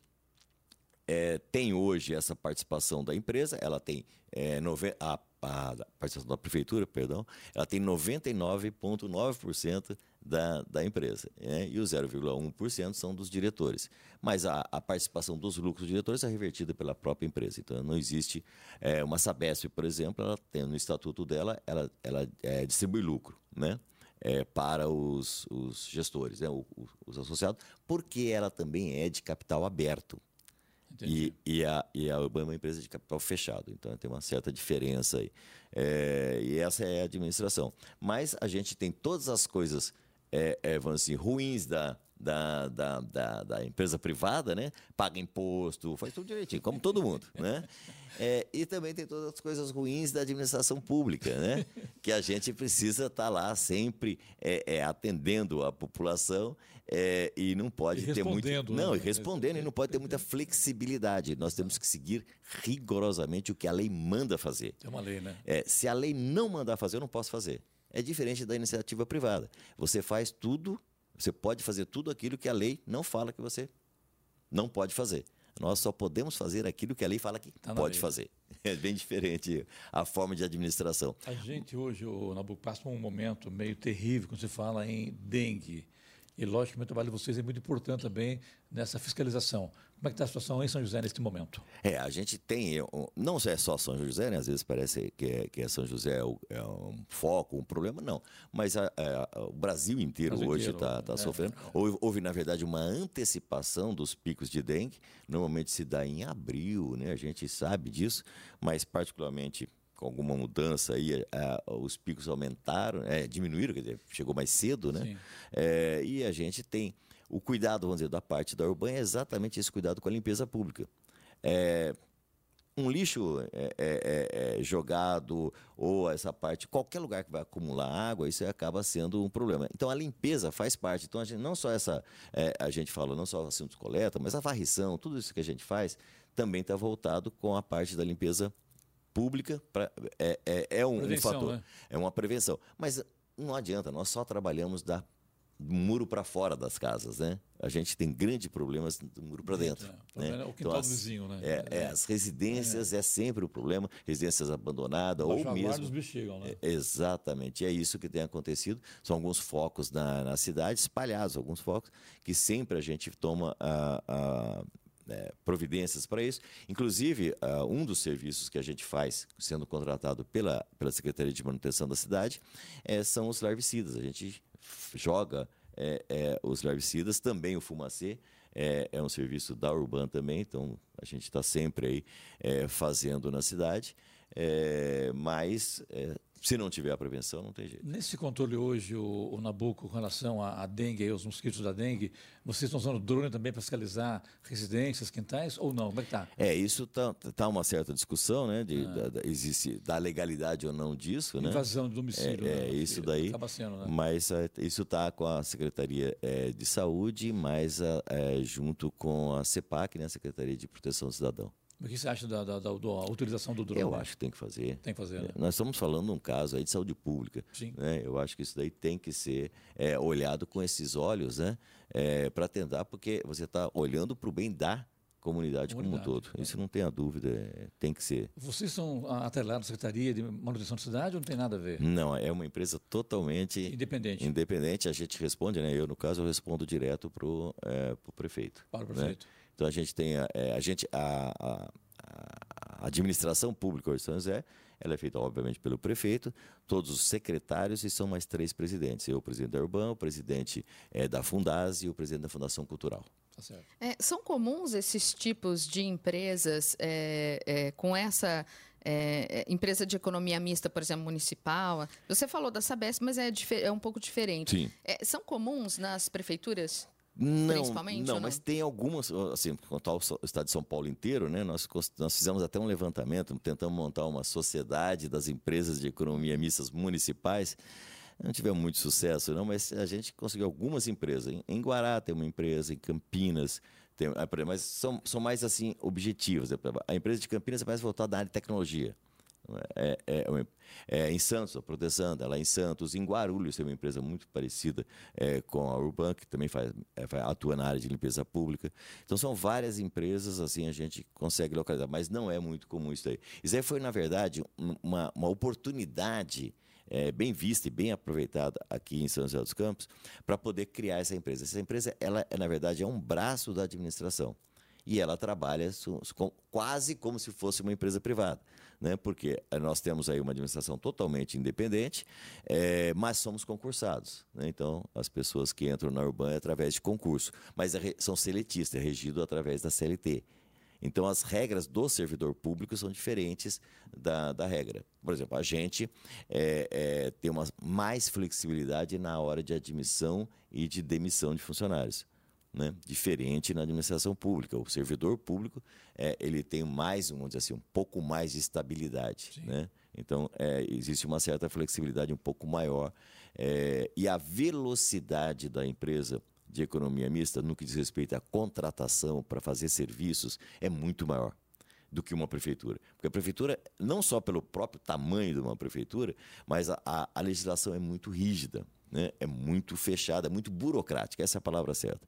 É, tem hoje essa participação da empresa, ela tem é, nove, a a participação da prefeitura, perdão, ela tem 99,9% da, da empresa. Né? E o 0,1% são dos diretores. Mas a, a, participação dos lucros dos diretores é revertida pela própria empresa. Então não existe é, uma Sabesp, por exemplo, ela tem no estatuto dela, ela, ela é, distribui lucro, né? É, para os, os gestores, né? O, os associados, porque ela também é de capital aberto. E, e, a, e a Urban é uma empresa de capital fechado, então tem uma certa diferença aí. É, e essa é a administração. Mas a gente tem todas as coisas, é, é, vamos assim, ruins da, da, da, da, da, empresa privada, né? Paga imposto, faz tudo direitinho, como todo mundo, né? É, e também tem todas as coisas ruins da administração pública, né? Que a gente precisa estar tá lá sempre é, é, atendendo a população é, e não pode e ter muito. Não, né? e respondendo, e não pode ter muita flexibilidade. Nós temos que seguir rigorosamente o que a lei manda fazer. É uma lei, né? É, se a lei não mandar fazer, eu não posso fazer. É diferente da iniciativa privada. Você faz tudo você pode fazer tudo aquilo que a lei não fala que você não pode fazer. Nós só podemos fazer aquilo que a lei fala que tá pode fazer. É bem diferente a forma de administração. A gente hoje, Nabucco, passa um momento meio terrível quando se fala em dengue. E, logicamente, o trabalho de vocês é muito importante também nessa fiscalização. Como é que está a situação em São José neste momento? É, a gente tem, não é só São José, né? às vezes parece que, é, que é São José é, é um foco, um problema, não. Mas a, a, o Brasil inteiro Brasil hoje está tá é, sofrendo. É. Houve, houve, na verdade, uma antecipação dos picos de dengue. Normalmente se dá em abril, né? a gente sabe disso, mas particularmente com alguma mudança aí, é, os picos aumentaram, é, diminuíram, quer dizer, chegou mais cedo, né? É, e a gente tem o cuidado, vamos dizer, da parte da Urban é exatamente esse cuidado com a limpeza pública. É, um lixo é, é, é, jogado ou essa parte, qualquer lugar que vai acumular água, isso acaba sendo um problema. Então a limpeza faz parte. Então a gente não só essa, a gente fala não só assuntos coleta, mas a varrição, tudo isso que a gente faz também está voltado com a parte da limpeza pública pra, é, é, é um, um, fator. Né? É uma prevenção. Mas não adianta, nós só trabalhamos da muro para fora das casas, né? A gente tem grandes problemas do muro para dentro. É, né? É o então, as, vizinho, né? É, é, as residências é. é. sempre o problema, residências abandonadas ou mesmo. Os bichos chegam, né? É, exatamente, é isso que tem acontecido. São alguns focos na, na cidade, espalhados, alguns focos, que sempre a gente toma a, a é, providências para isso. Inclusive, uh, um dos serviços que a gente faz, sendo contratado pela, pela Secretaria de Manutenção da cidade, é, são os larvicidas. A gente joga é, é, os larvicidas, também o fumacê. É, é, um serviço da Urban também, então a gente está sempre aí é, fazendo na cidade, mas se não tiver a prevenção, não tem jeito. Nesse controle hoje, o, o Nabucco, com relação à, dengue, aos mosquitos da dengue, vocês estão usando drone também para fiscalizar residências, quintais ou não? Como é que está? É, isso está tá uma certa discussão, né? De, ah. da, da, existe da legalidade ou não disso, né? Invasão de domicílio. É, né? é isso daí. Acaba sendo, né? Mas é, isso está com a Secretaria é, de Saúde, mas é, junto com a CEPAC, né? A Secretaria de Proteção do Cidadão. O que você acha da, da, da, da utilização do drone? Eu acho que tem que fazer. Tem que fazer, né? Nós estamos falando de um caso aí de saúde pública. Sim. Né? Eu acho que isso daí tem que ser é, olhado com esses olhos, né? É, para tentar, porque você está olhando para o bem da comunidade, comunidade como um todo. É. Isso não tem a dúvida, é, tem que ser. Vocês são atrelados à Secretaria de Manutenção da Cidade ou não tem nada a ver? Não, é uma empresa totalmente independente. Independente, a gente responde, né? Eu, no caso, eu respondo direto para o é, prefeito. Para o prefeito. Né? Então a gente tem a, é, a gente a, a, a, administração pública de São José, ela é feita obviamente pelo prefeito, todos os secretários e são mais três presidentes. Eu, o presidente da Urbana, o presidente é, da Fundase e o presidente da Fundação Cultural. Tá é, são comuns esses tipos de empresas é, é, com essa é, é, empresa de economia mista, por exemplo, municipal. Você falou da Sabesp, mas é, é um pouco diferente. Sim. É, são comuns nas prefeituras? Não, principalmente, não, não, mas tem algumas, assim, quanto ao estado de São Paulo inteiro, né? Nós, nós fizemos até um levantamento, tentamos montar uma sociedade das empresas de economia mistas municipais não tivemos muito sucesso, não, mas a gente conseguiu algumas empresas. Em Guará tem uma empresa, em Campinas, tem, mas são, são mais assim objetivos. A empresa de Campinas é mais voltada à área de tecnologia. É, é, é, é, em Santos, a Protesanda, lá em Santos, em Guarulhos tem uma empresa muito parecida é, com a Urban, que também faz, é, atua na área de limpeza pública. Então são várias empresas, assim a gente consegue localizar, mas não é muito comum isso aí. Isso aí foi, na verdade, uma, uma oportunidade é, bem vista e bem aproveitada aqui em São José dos Campos para poder criar essa empresa. Essa empresa, ela, na verdade, é um braço da administração e ela trabalha quase como se fosse uma empresa privada, né? Porque nós temos aí uma administração totalmente independente, é, mas somos concursados, né? Então as pessoas que entram na Urban é através de concurso, mas é, são seletistas, é regido através da CLT. Então, as regras do servidor público são diferentes da, da regra. Por exemplo, a gente é, é, tem uma mais flexibilidade na hora de admissão e de demissão de funcionários. Né? Diferente na administração pública. O servidor público é, ele tem mais, vamos dizer assim, um pouco mais de estabilidade. Né? Então, é, existe uma certa flexibilidade um pouco maior. É, e a velocidade da empresa de economia mista, no que diz respeito à contratação para fazer serviços, é muito maior do que uma prefeitura. Porque a prefeitura, não só pelo próprio tamanho de uma prefeitura, mas a, a, a legislação é muito rígida né, é muito fechada, é muito burocrática, essa é a palavra certa.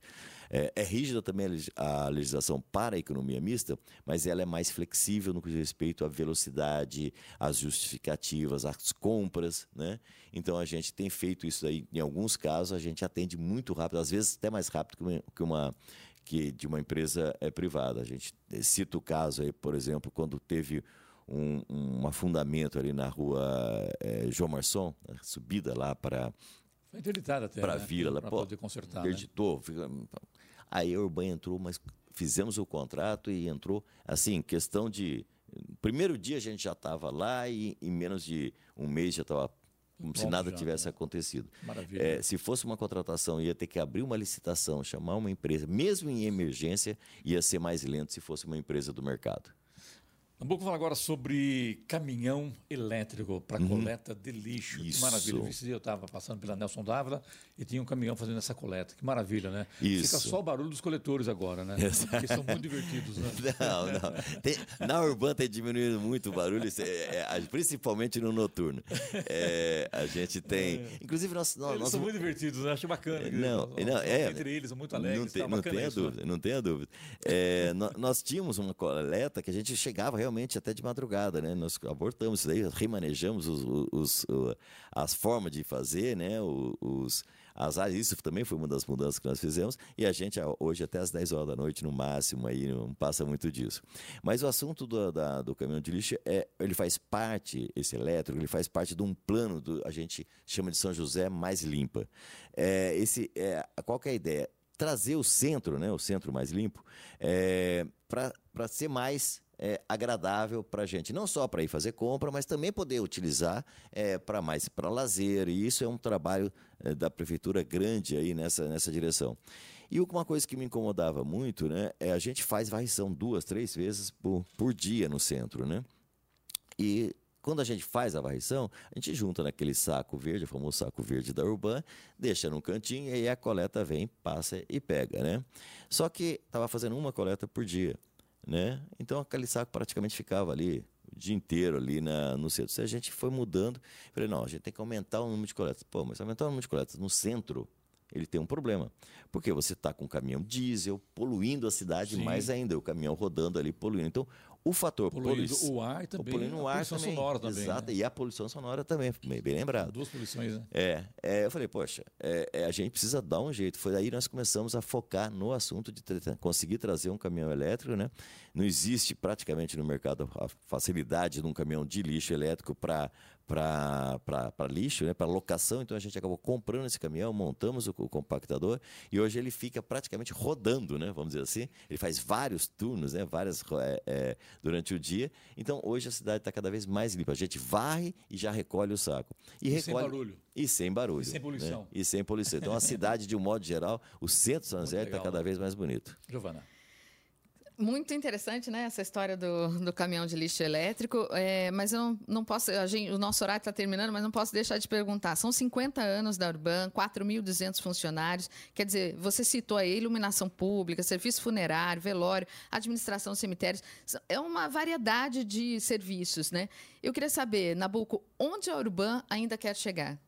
É, é, rígida também a legislação para a economia mista, mas ela é mais flexível no que diz respeito à velocidade, às justificativas, às compras. Né? Então a gente tem feito isso aí, em alguns casos a gente atende muito rápido, às vezes até mais rápido que uma, que uma que de uma empresa é, privada. A gente cita o caso aí, por exemplo, quando teve um, um afundamento ali na rua é, João Marçom, subida lá para foi interditada até. Para né? Vila, para poder consertar. Interditou. Né? Aí a Urban entrou, mas fizemos o contrato e entrou, assim, questão de. Primeiro dia a gente já estava lá e em menos de um mês já estava como se nada já, tivesse né? acontecido. Maravilha. É, se fosse uma contratação, ia ter que abrir uma licitação, chamar uma empresa, mesmo em emergência, ia ser mais lento se fosse uma empresa do mercado. Vamos falar agora sobre caminhão elétrico para uhum. coleta de lixo. Isso. Que maravilha. Esse dia eu estava passando pela Nelson Dávila e tinha um caminhão fazendo essa coleta. Que maravilha, né? Isso. Fica só o barulho dos coletores agora, né? Exato. Que são muito divertidos, né? Não, não. Tem, na Urbana tem diminuído muito o barulho, é, é, principalmente no noturno. É, a gente tem. É. Inclusive, nós. nós eles nós... são muito divertidos, né? Acho bacana. Não, não, é. Entre eles, são muito alegres. Não tem, tá não tem a isso, dúvida, né? não a dúvida. É, nós, nós tínhamos uma coleta que a gente chegava realmente até de madrugada né? Nós abortamos isso daí, remanejamos os, os, os, as formas de fazer, né? Os, as áreas, isso também foi uma das mudanças que nós fizemos, e a gente hoje até às 10 horas da noite, no máximo, aí não passa muito disso. Mas o assunto do, da, do caminhão de lixo, é, ele faz parte, esse elétrico, ele faz parte de um plano, do, a gente chama de São José mais limpa. É, esse, é, qual que é a ideia? Trazer o centro, né, o centro mais limpo, é, para ser mais é, agradável para a gente, não só para ir fazer compra, mas também poder utilizar é, para mais para lazer. E isso é um trabalho é, da prefeitura grande aí nessa, nessa direção. E uma coisa que me incomodava muito, né, é a gente faz varrição duas, três vezes por, por dia no centro, né? E quando a gente faz a varrição, a gente junta naquele saco verde, o famoso saco verde da Urban, deixa num cantinho e aí a coleta vem, passa e pega, né? Só que estava fazendo uma coleta por dia. Né? Então aquele saco praticamente ficava ali o dia inteiro ali na, no centro. Se a gente foi mudando, falei, não, a gente tem que aumentar o número de coletas. Pô, mas aumentar o número de coletas no centro, ele tem um problema. Porque você está com um caminhão diesel poluindo a cidade Sim. mais ainda, o caminhão rodando ali poluindo. Então, o fator poluição- o ar também, poluindo o ar poluição também. sonora também, Exato, né? e a poluição sonora também, bem, bem lembrado. Duas poluições, né? É, é, eu falei, poxa, é, é, a gente precisa dar um jeito. Foi aí nós começamos a focar no assunto de conseguir trazer um caminhão elétrico, né? Não existe praticamente no mercado a facilidade de um caminhão de lixo elétrico para para lixo, né, para locação. Então a gente acabou comprando esse caminhão, montamos o, o compactador e hoje ele fica praticamente rodando, né, vamos dizer assim. Ele faz vários turnos, né, várias é, é, durante o dia. Então hoje a cidade está cada vez mais limpa. A gente varre e já recolhe o saco. E sem barulho. E sem barulho. E sem poluição. né? E sem poluição. Então a cidade, de um modo geral, o centro de São José está cada né? vez mais bonito. Giovana. Muito interessante, né, essa história do, do caminhão de lixo elétrico. É, mas eu não, não posso. Gente, o nosso horário está terminando, mas não posso deixar de perguntar. São 50 anos da Urban, 4.200 funcionários. Quer dizer, você citou aí iluminação pública, serviço funerário, velório, administração de cemitérios. É uma variedade de serviços, né? Eu queria saber, Nabuco, onde a Urban ainda quer chegar?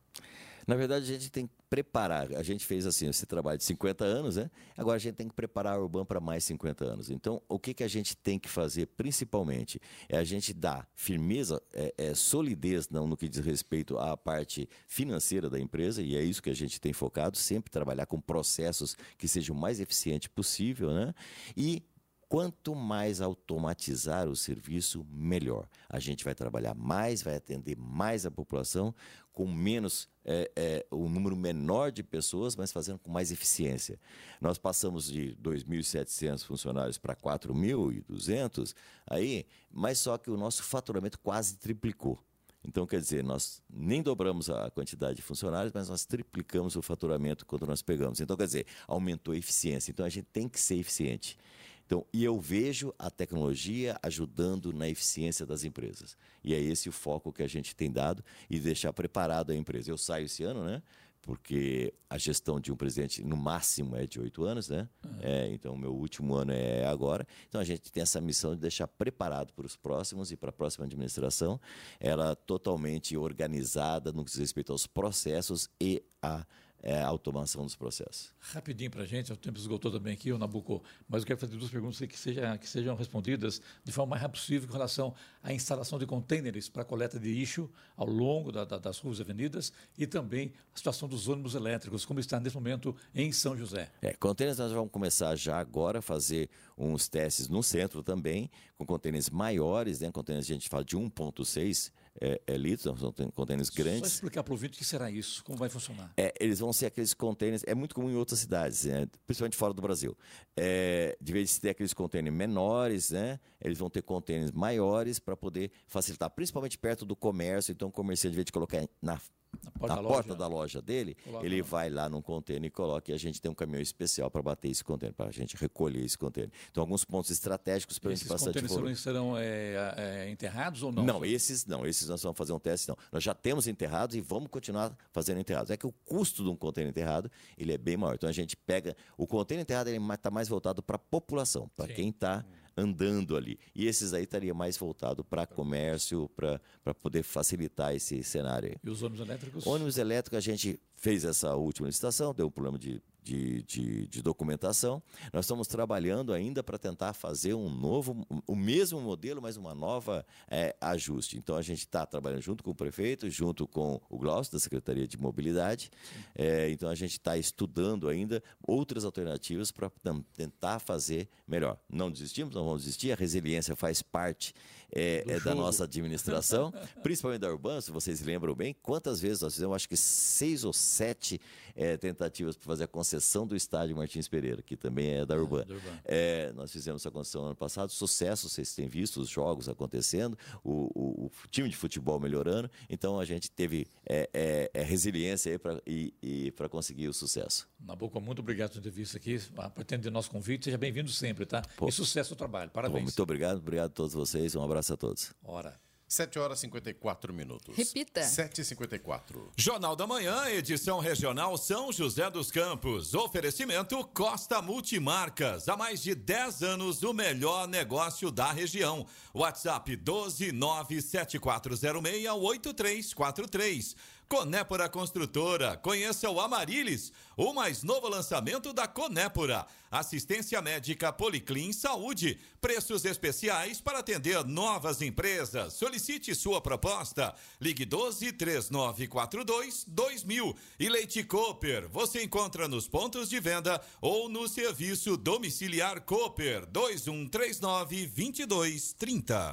Na verdade, a gente tem preparar. A gente fez assim, esse trabalho de 50 anos, né? Agora a gente tem que preparar a Urban para mais 50 anos. Então, o que, que a gente tem que fazer principalmente é a gente dar firmeza, é, é, solidez não, no que diz respeito à parte financeira da empresa, e é isso que a gente tem focado, sempre trabalhar com processos que sejam o mais eficiente possível, né? E Quanto mais automatizar o serviço, melhor. A gente vai trabalhar mais, vai atender mais a população, com menos, é, é, um número menor de pessoas, mas fazendo com mais eficiência. Nós passamos de 2.700 funcionários para 4.200, aí, mas só que o nosso faturamento quase triplicou. Então, quer dizer, nós nem dobramos a quantidade de funcionários, mas nós triplicamos o faturamento quando nós pegamos. Então, quer dizer, aumentou a eficiência. Então, a gente tem que ser eficiente. Então, e eu vejo a tecnologia ajudando na eficiência das empresas. E é esse o foco que a gente tem dado e deixar preparado a empresa. Eu saio esse ano, né? Porque a gestão de um presidente, no máximo, é de oito anos, né? É, então, o meu último ano é agora. Então, a gente tem essa missão de deixar preparado para os próximos e para a próxima administração. Ela totalmente organizada no que diz respeito aos processos e à é, automação dos processos. Rapidinho para a gente, o tempo esgotou também aqui, o Nabucco, mas eu quero fazer duas perguntas que, seja, que sejam respondidas de forma mais rápida possível com relação à instalação de contêineres para coleta de lixo ao longo da, da, das ruas e avenidas e também a situação dos ônibus elétricos, como está nesse momento em São José. É, contêineres nós vamos começar já agora a fazer uns testes no centro também, com contêineres maiores, né? Contêineres a gente fala de 1,6 é, é, litros, são contêineres grandes. Só explicar para o ouvinte o que será isso, como vai funcionar. É, eles vão ser aqueles contêineres, é muito comum em outras cidades, né? principalmente fora do Brasil. É, de vez de ter aqueles contêineres menores, né? eles vão ter contêineres maiores para poder facilitar, principalmente perto do comércio. Então, o comerciante, de vez de colocar na na porta, da, porta loja. da loja dele, ele vai lá num container e coloca e a gente tem um caminhão especial para bater esse container, para a gente recolher esse container. Então, alguns pontos estratégicos para a gente bastante Esses contêineres serão é, é, enterrados ou não? Não, esses não. Esses nós vamos fazer um teste, não. Nós já temos enterrados e vamos continuar fazendo enterrados. É que o custo de um container enterrado, ele é bem maior. Então, a gente pega... O container enterrado, ele está mais voltado para a população, para quem está... Hum andando ali. E esses aí estaria mais voltado para comércio, para poder facilitar esse cenário. E os ônibus elétricos? Ônibus elétricos, a gente fez essa última licitação, deu um problema de, de, de, de documentação. Nós estamos trabalhando ainda para tentar fazer um novo, o mesmo modelo, mas uma nova é, ajuste. Então, a gente está trabalhando junto com o prefeito, junto com o Glaucio, da Secretaria de Mobilidade. É, então, a gente está estudando ainda outras alternativas para tentar fazer melhor. Não desistimos, não vamos desistir. A resiliência faz parte é, é da nossa administração, principalmente da Urban, se vocês lembram bem. Quantas vezes nós fizemos, acho que seis ou sete é, tentativas para fazer a concessão do estádio Martins Pereira, que também é da Urban. É, nós fizemos essa concessão ano passado, sucesso, vocês têm visto os jogos acontecendo, o, o, o time de futebol melhorando, então a gente teve é, resiliência aí pra, e, e para conseguir o sucesso. Nabuco, muito obrigado pela entrevista aqui, por atender nosso convite, seja bem-vindo sempre, tá? Pô, e sucesso no trabalho, parabéns. Pô, muito obrigado, obrigado a todos vocês, um abraço a todos. Ora. 7 horas e 54 minutos. Repita. 7h54. Jornal da Manhã, edição regional São José dos Campos. Oferecimento Costa Multimarcas. Há mais de 10 anos, o melhor negócio da região. WhatsApp 12974068343. Conépora Construtora. Conheça o Amarilis, o mais novo lançamento da Conépora. Assistência médica Policlin Saúde. Preços especiais para atender novas empresas. Solicite sua proposta. Ligue 12 3942 2000. E Leite Cooper. Você encontra nos pontos de venda ou no serviço domiciliar Cooper 2139 2230.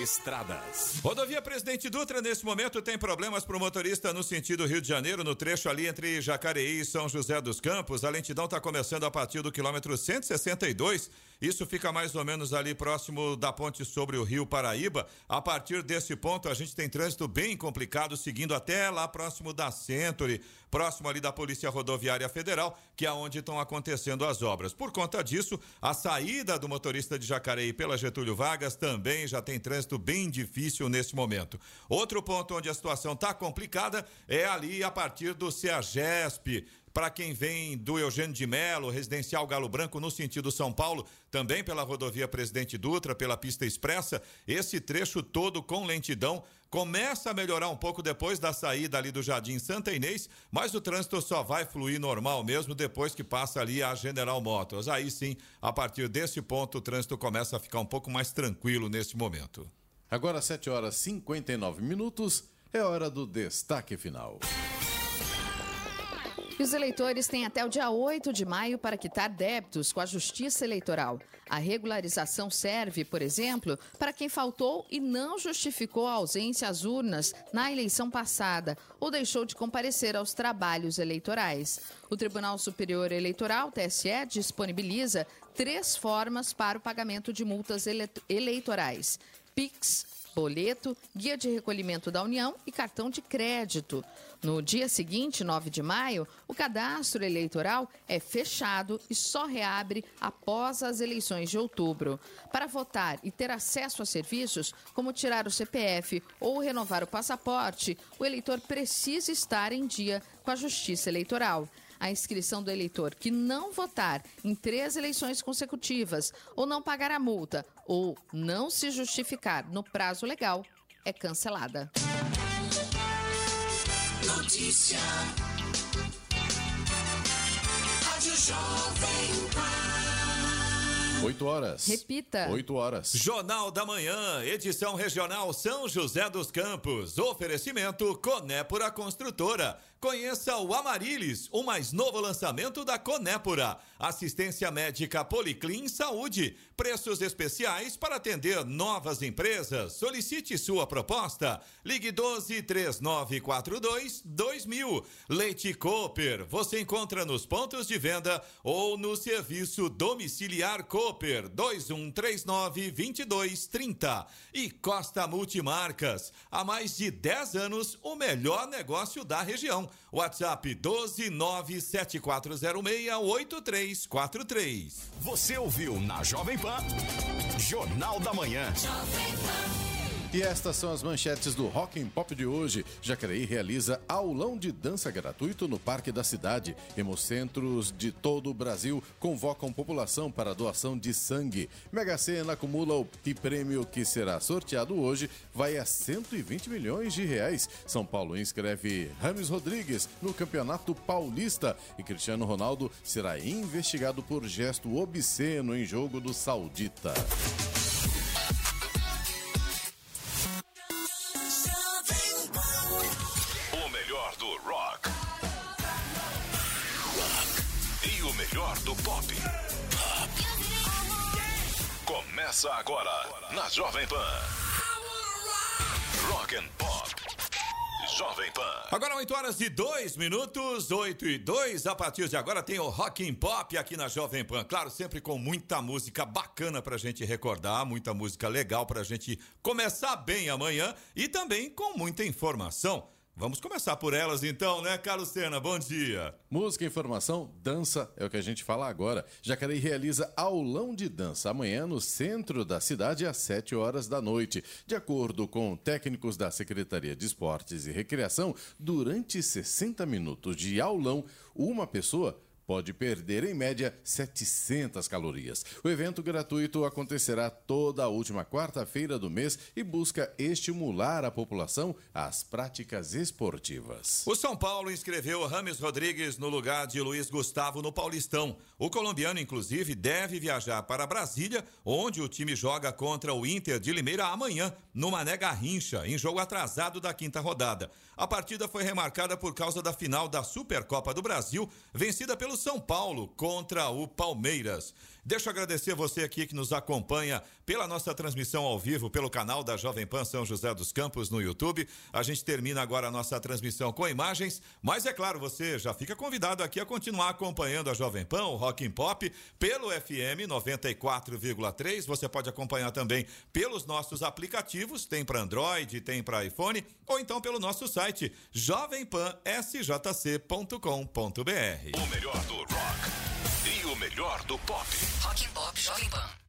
Estradas. Rodovia Presidente Dutra, nesse momento, tem problemas para o motorista no sentido Rio de Janeiro, no trecho ali entre Jacareí e São José dos Campos. A lentidão está começando a partir do quilômetro 162. Isso fica mais ou menos ali próximo da ponte sobre o Rio Paraíba. A partir desse ponto, a gente tem trânsito bem complicado, seguindo até lá próximo da Century, próximo ali da Polícia Rodoviária Federal, que é onde estão acontecendo as obras. Por conta disso, a saída do motorista de Jacareí pela Getúlio Vargas também já tem trânsito bem difícil nesse momento. Outro ponto onde a situação está complicada é ali a partir do CEAGESP. Para quem vem do Eugênio de Melo, residencial Galo Branco, no sentido São Paulo, também pela rodovia Presidente Dutra, pela pista expressa, esse trecho todo com lentidão começa a melhorar um pouco depois da saída ali do Jardim Santa Inês, mas o trânsito só vai fluir normal mesmo depois que passa ali a General Motors. Aí sim, a partir desse ponto, o trânsito começa a ficar um pouco mais tranquilo nesse momento. Agora, 7 horas e 59 minutos, é hora do destaque final. E os eleitores têm até o dia 8 de maio para quitar débitos com a Justiça Eleitoral. A regularização serve, por exemplo, para quem faltou e não justificou a ausência às urnas na eleição passada ou deixou de comparecer aos trabalhos eleitorais. O Tribunal Superior Eleitoral, TSE, disponibiliza três formas para o pagamento de multas ele eleitorais: PIX, boleto, guia de recolhimento da União e cartão de crédito. No dia seguinte, 9 de maio, o cadastro eleitoral é fechado e só reabre após as eleições de outubro. Para votar e ter acesso a serviços, como tirar o CPF ou renovar o passaporte, o eleitor precisa estar em dia com a Justiça Eleitoral. A inscrição do eleitor que não votar em três eleições consecutivas ou não pagar a multa ou não se justificar no prazo legal é cancelada. Notícia. Rádio Jovem Pan. 8 horas. Repita. 8 horas. Jornal da Manhã, edição regional São José dos Campos. Oferecimento Conépora Construtora. Conheça o Amarilis, o mais novo lançamento da Conépora. Assistência médica Policlin Saúde. Preços especiais para atender novas empresas. Solicite sua proposta. Ligue 12 3942 2000. Leite Cooper. Você encontra nos pontos de venda ou no serviço domiciliar Cooper 2139 2230. E Costa Multimarcas. Há mais de 10 anos, o melhor negócio da região. WhatsApp 12974068343. Você ouviu na Jovem Pan Jornal da Manhã. E estas são as manchetes do Rock and Pop de hoje. Jacareí realiza aulão de dança gratuito no Parque da Cidade. Hemocentros de todo o Brasil convocam população para doação de sangue. Mega Sena acumula o prêmio que será sorteado hoje vai a 120 milhões de reais. São Paulo inscreve Rames Rodrigues no Campeonato Paulista e Cristiano Ronaldo será investigado por gesto obsceno em jogo do Saudita. Melhor do pop. Começa agora na Jovem Pan. Rock and Pop. Jovem Pan. Agora 8 horas e 2 minutos, 8 e 2. A partir de agora tem o Rock and Pop aqui na Jovem Pan. Claro, sempre com muita música bacana pra gente recordar, muita música legal pra gente começar bem amanhã e também com muita informação. Vamos começar por elas então, né, Carlos Sena? Bom dia. Música, informação, dança é o que a gente fala agora. Jacareí realiza aulão de dança amanhã no centro da cidade às 7 horas da noite. De acordo com técnicos da Secretaria de Esportes e Recreação, durante 60 minutos de aulão, uma pessoa pode perder em média 700 calorias. O evento gratuito acontecerá toda a última quarta-feira do mês e busca estimular a população às práticas esportivas. O São Paulo inscreveu Rames Rodrigues no lugar de Luiz Gustavo no Paulistão. O colombiano, inclusive, deve viajar para Brasília, onde o time joga contra o Inter de Limeira amanhã, no Mané Garrincha, em jogo atrasado da quinta rodada. A partida foi remarcada por causa da final da Supercopa do Brasil, vencida pelo são Paulo contra o Palmeiras. Deixa eu agradecer você aqui que nos acompanha pela nossa transmissão ao vivo pelo canal da Jovem Pan São José dos Campos no YouTube. A gente termina agora a nossa transmissão com imagens, mas é claro, você já fica convidado aqui a continuar acompanhando a Jovem Pan, o Rock and Pop, pelo FM 94,3. Você pode acompanhar também pelos nossos aplicativos, tem para Android, tem para iPhone, ou então pelo nosso site jovempansjc.com.br. O melhor do rock e o melhor do pop. Rock and Pop Jovem Pan.